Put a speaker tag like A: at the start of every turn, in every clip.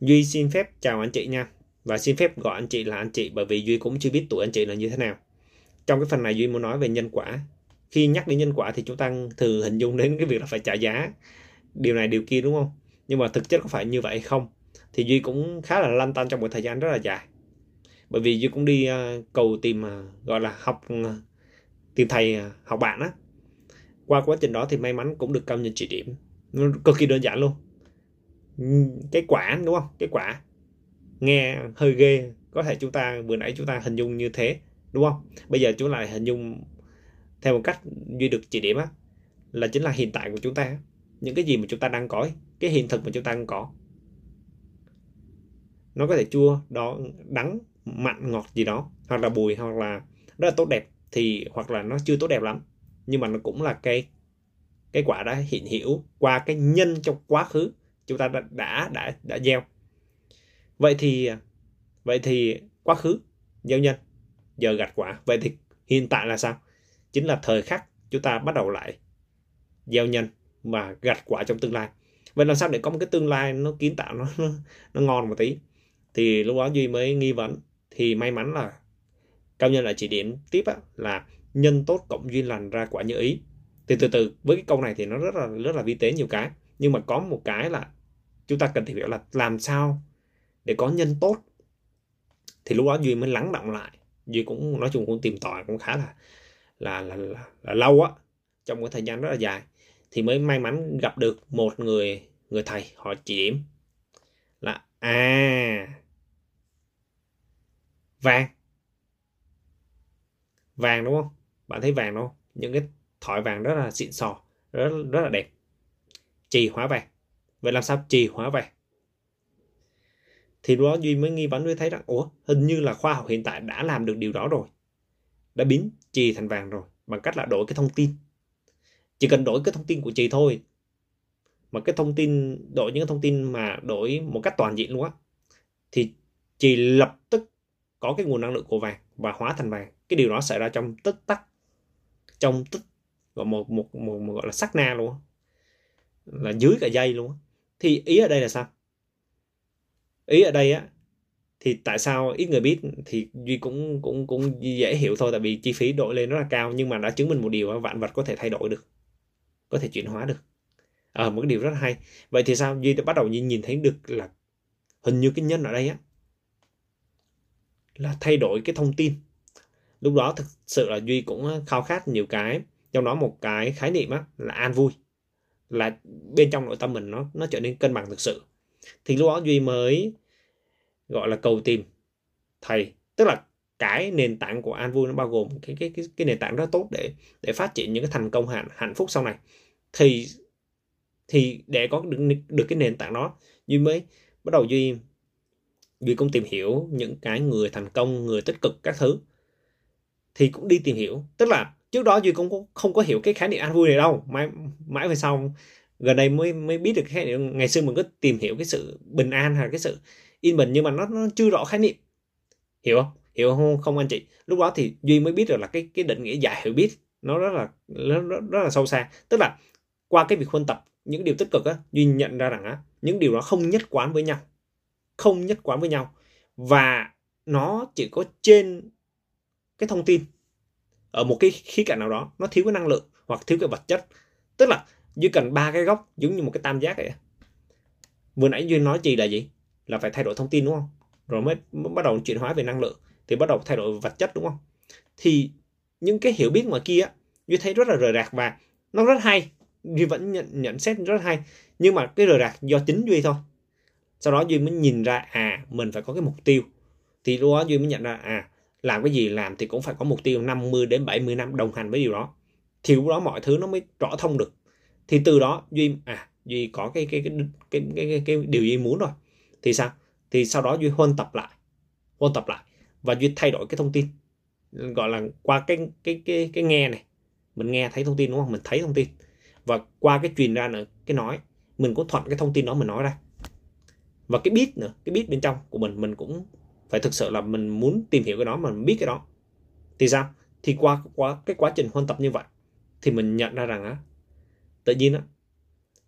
A: Duy xin phép chào anh chị nha và xin phép gọi anh chị là anh chị bởi vì Duy cũng chưa biết tuổi anh chị là như thế nào. Trong cái phần này Duy muốn nói về nhân quả. Khi nhắc đến nhân quả thì chúng ta thường hình dung đến cái việc là phải trả giá điều này điều kia đúng không? Nhưng mà thực chất có phải như vậy không? Thì Duy cũng khá là lăn tăn trong một thời gian rất là dài. Bởi vì Duy cũng đi uh, cầu tìm uh, gọi là học uh, tìm thầy học bạn á. Qua quá trình đó thì may mắn cũng được công nhận chỉ điểm. Nó cực kỳ đơn giản luôn. Ừ, cái quả, đúng không? Cái quả. Nghe hơi ghê. Có thể chúng ta vừa nãy chúng ta hình dung như thế, đúng không? Bây giờ chúng lại hình dung theo một cách duy được chỉ điểm á, là chính là hiện tại của chúng ta. Những cái gì mà chúng ta đang có cái hiện thực mà chúng ta đang có. Nó có thể chua đó đắng, mặn, ngọt gì đó, hoặc là bùi, hoặc là rất là tốt đẹp, thì hoặc là nó chưa tốt đẹp lắm. Nhưng mà nó cũng là cái cái quả đã hiện hiểu qua cái nhân trong quá khứ chúng ta đã đã đã, đã gieo. Vậy thì vậy thì quá khứ gieo nhân giờ gặt quả. Vậy thì hiện tại là sao? Chính là thời khắc chúng ta bắt đầu lại gieo nhân và gặt quả trong tương lai. Vậy làm sao để có một cái tương lai nó kiến tạo nó nó, nó ngon một tí? Thì lúc đó duy mới nghi vấn thì may mắn là cao nhân lại chỉ điểm tiếp á, là nhân tốt cộng duyên lành ra quả như ý. Thì từ từ với cái câu này thì nó rất là rất là vi tế nhiều cái. Nhưng mà có một cái là chúng ta cần tìm hiểu là làm sao để có nhân tốt. Thì lúc đó duy mới lắng động lại. Duy cũng nói chung cũng tìm tòi cũng khá là là là, là, là lâu á trong cái thời gian rất là dài. Thì mới may mắn gặp được một người người thầy họ chỉ điểm là à vàng. Vàng đúng không? Bạn thấy vàng đúng không? Những cái thỏi vàng rất là xịn sò rất rất là đẹp. Trì hóa vàng vậy làm sao trì hóa vàng thì đó duy mới nghi vấn mới thấy rằng ủa hình như là khoa học hiện tại đã làm được điều đó rồi. Đã biến trì thành vàng rồi bằng cách là đổi cái thông tin. Chỉ cần đổi cái thông tin của trì thôi. Mà cái thông tin đổi những cái thông tin mà đổi một cách toàn diện luôn á thì trì lập tức có cái nguồn năng lượng của vàng và hóa thành vàng. Cái điều đó xảy ra trong tích tắc trong tích gọi một, một, một, một gọi là sắc na luôn là dưới cả dây luôn á thì ý ở đây là sao? Ý ở đây á thì tại sao ít người biết thì duy cũng cũng cũng dễ hiểu thôi tại vì chi phí đội lên rất là cao nhưng mà đã chứng minh một điều vạn vật có thể thay đổi được có thể chuyển hóa được. Ở à, một cái điều rất hay. Vậy thì sao? Duy đã bắt đầu nhìn nhìn thấy được là hình như cái nhân ở đây á là thay đổi cái thông tin. Lúc đó thực sự là duy cũng khao khát nhiều cái trong đó một cái khái niệm á là an vui là bên trong nội tâm mình nó nó trở nên cân bằng thực sự. Thì lúc đó duy mới gọi là cầu tìm thầy. Tức là cái nền tảng của an vui nó bao gồm cái cái cái, cái nền tảng rất tốt để để phát triển những cái thành công hạnh hạnh phúc sau này. Thì thì để có được được cái nền tảng đó duy mới bắt đầu duy duy cũng tìm hiểu những cái người thành công người tích cực các thứ. Thì cũng đi tìm hiểu. Tức là trước đó duy cũng không có hiểu cái khái niệm an vui này đâu. Mãi mãi về sau gần đây mới mới biết được cái khái niệm. Ngày xưa mình cứ tìm hiểu cái sự bình an hay cái sự yên bình nhưng mà nó, nó chưa rõ khái niệm. Hiểu không? Hiểu không không anh chị? Lúc đó thì duy mới biết được là cái cái định nghĩa giải hiểu biết nó rất là rất, rất, rất là sâu xa. Tức là qua cái việc huân tập những điều tích cực á duy nhận ra rằng á những điều đó không nhất quán với nhau. Không nhất quán với nhau. Và nó chỉ có trên cái thông tin ở một cái khía cạnh nào đó nó thiếu cái năng lượng hoặc thiếu cái vật chất. Tức là duy cần ba cái góc giống như một cái tam giác vậy vừa nãy duy nói gì là gì? Là phải thay đổi thông tin đúng không? Rồi mới, mới bắt đầu chuyển hóa về năng lượng thì bắt đầu thay đổi vật chất đúng không? Thì những cái hiểu biết ngoài kia duy thấy rất là rời rạc và nó rất hay. Duy vẫn nhận, nhận xét rất hay. Nhưng mà cái rời rạc do chính duy thôi. Sau đó duy mới nhìn ra à mình phải có cái mục tiêu. Thì lúc đó duy mới nhận ra à làm cái gì làm thì cũng phải có mục tiêu 50 đến 70 năm đồng hành với điều đó. Thì lúc đó mọi thứ nó mới rõ thông được. Thì từ đó duy à duy có cái cái cái cái cái, cái, cái điều duy muốn rồi. Thì sao? Thì sau đó duy huân tập lại huân tập lại và duy thay đổi cái thông tin. Gọi là qua cái cái cái cái nghe này mình nghe thấy thông tin đúng không? Mình thấy thông tin. Và qua cái truyền ra nữa cái nói mình cũng thuận cái thông tin đó mình nói ra. Và cái biết nữa cái biết bên trong của mình mình cũng phải thực sự là mình muốn tìm hiểu cái đó mà mình biết cái đó. Thì sao? Thì qua qua cái quá trình huân tập như vậy thì mình nhận ra rằng á tự nhiên á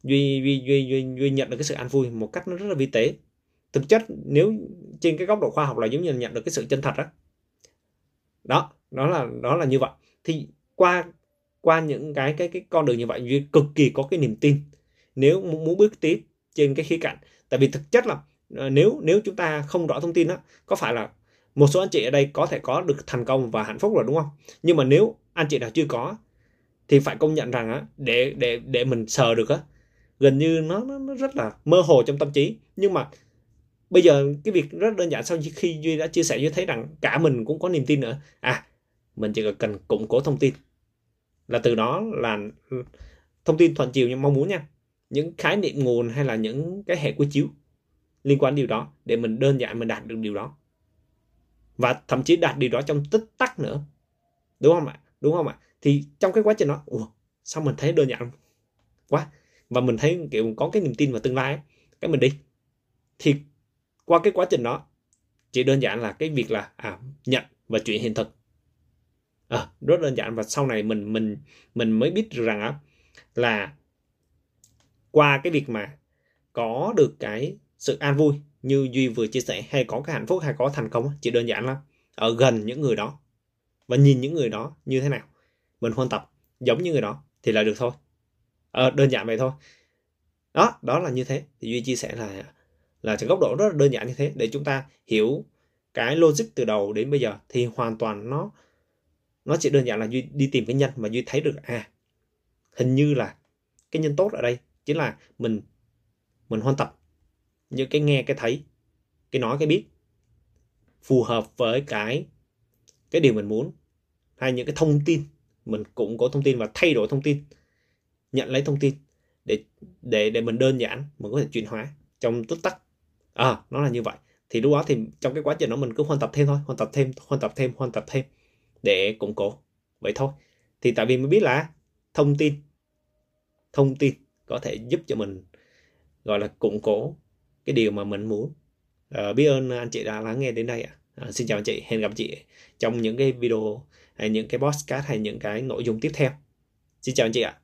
A: duy duy duy duy, duy nhận được cái sự an vui một cách nó rất là vi tế. Thực chất nếu trên cái góc độ khoa học là giống như là nhận được cái sự chân thật đó đó đó là đó là như vậy. Thì qua qua những cái cái cái con đường như vậy duy cực kỳ có cái niềm tin. Nếu muốn, bước tiếp trên cái khía cạnh. Tại vì thực chất là Ờ, nếu nếu chúng ta không rõ thông tin đó có phải là một số anh chị ở đây có thể có được thành công và hạnh phúc rồi đúng không? Nhưng mà nếu anh chị nào chưa có thì phải công nhận rằng á để để để mình sờ được á gần như nó, nó nó rất là mơ hồ trong tâm trí. Nhưng mà bây giờ cái việc rất đơn giản sau khi duy đã chia sẻ duy thấy rằng cả mình cũng có niềm tin nữa. À mình chỉ cần củng cố thông tin. Là từ đó là thông tin thuận chiều như mong muốn nha. Những khái niệm nguồn hay là những cái hệ quy chiếu liên quan điều đó để mình đơn giản mình đạt được điều đó. Và thậm chí đạt điều đó trong tích tắc nữa. Đúng không ạ? Đúng không ạ? Thì trong cái quá trình đó ủa sao mình thấy đơn giản quá? Và mình thấy kiểu có cái niềm tin vào tương lai ấy, cái mình đi. Thì qua cái quá trình đó chỉ đơn giản là cái việc là à, nhận và chuyển hiện thực. À, rất đơn giản. Và sau này mình mình mình mới biết được rằng á là qua cái việc mà có được cái sự an vui như duy vừa chia sẻ hay có cái hạnh phúc hay có thành công chỉ đơn giản lắm ở gần những người đó và nhìn những người đó như thế nào. Mình huân tập giống như người đó thì là được thôi. Ờ, đơn giản vậy thôi. Đó đó là như thế. Thì duy chia sẻ là là cái góc độ rất là đơn giản như thế để chúng ta hiểu cái logic từ đầu đến bây giờ. Thì hoàn toàn nó nó chỉ đơn giản là duy đi tìm cái nhân mà duy thấy được. À hình như là cái nhân tốt ở đây chính là mình mình huân tập những cái nghe, cái thấy, cái nói, cái biết. Phù hợp với cái cái điều mình muốn. Hay những cái thông tin, mình cũng có thông tin và thay đổi thông tin. Nhận lấy thông tin để để để mình đơn giản, mình có thể chuyển hóa trong tích tắc. À nó là như vậy. Thì lúc đó thì trong cái quá trình đó mình cứ hoàn tập thêm thôi, hoàn tập thêm, hoàn tập thêm, hoàn tập thêm để củng cố. Vậy thôi. Thì tại vì mới biết là thông tin thông tin có thể giúp cho mình, gọi là, củng cố cái điều mà mình muốn. À, biết ơn anh chị đã lắng nghe đến đây ạ. À. xin chào anh chị hẹn gặp chị trong những cái video hay những cái podcast hay những cái nội dung tiếp theo. Xin chào anh chị ạ.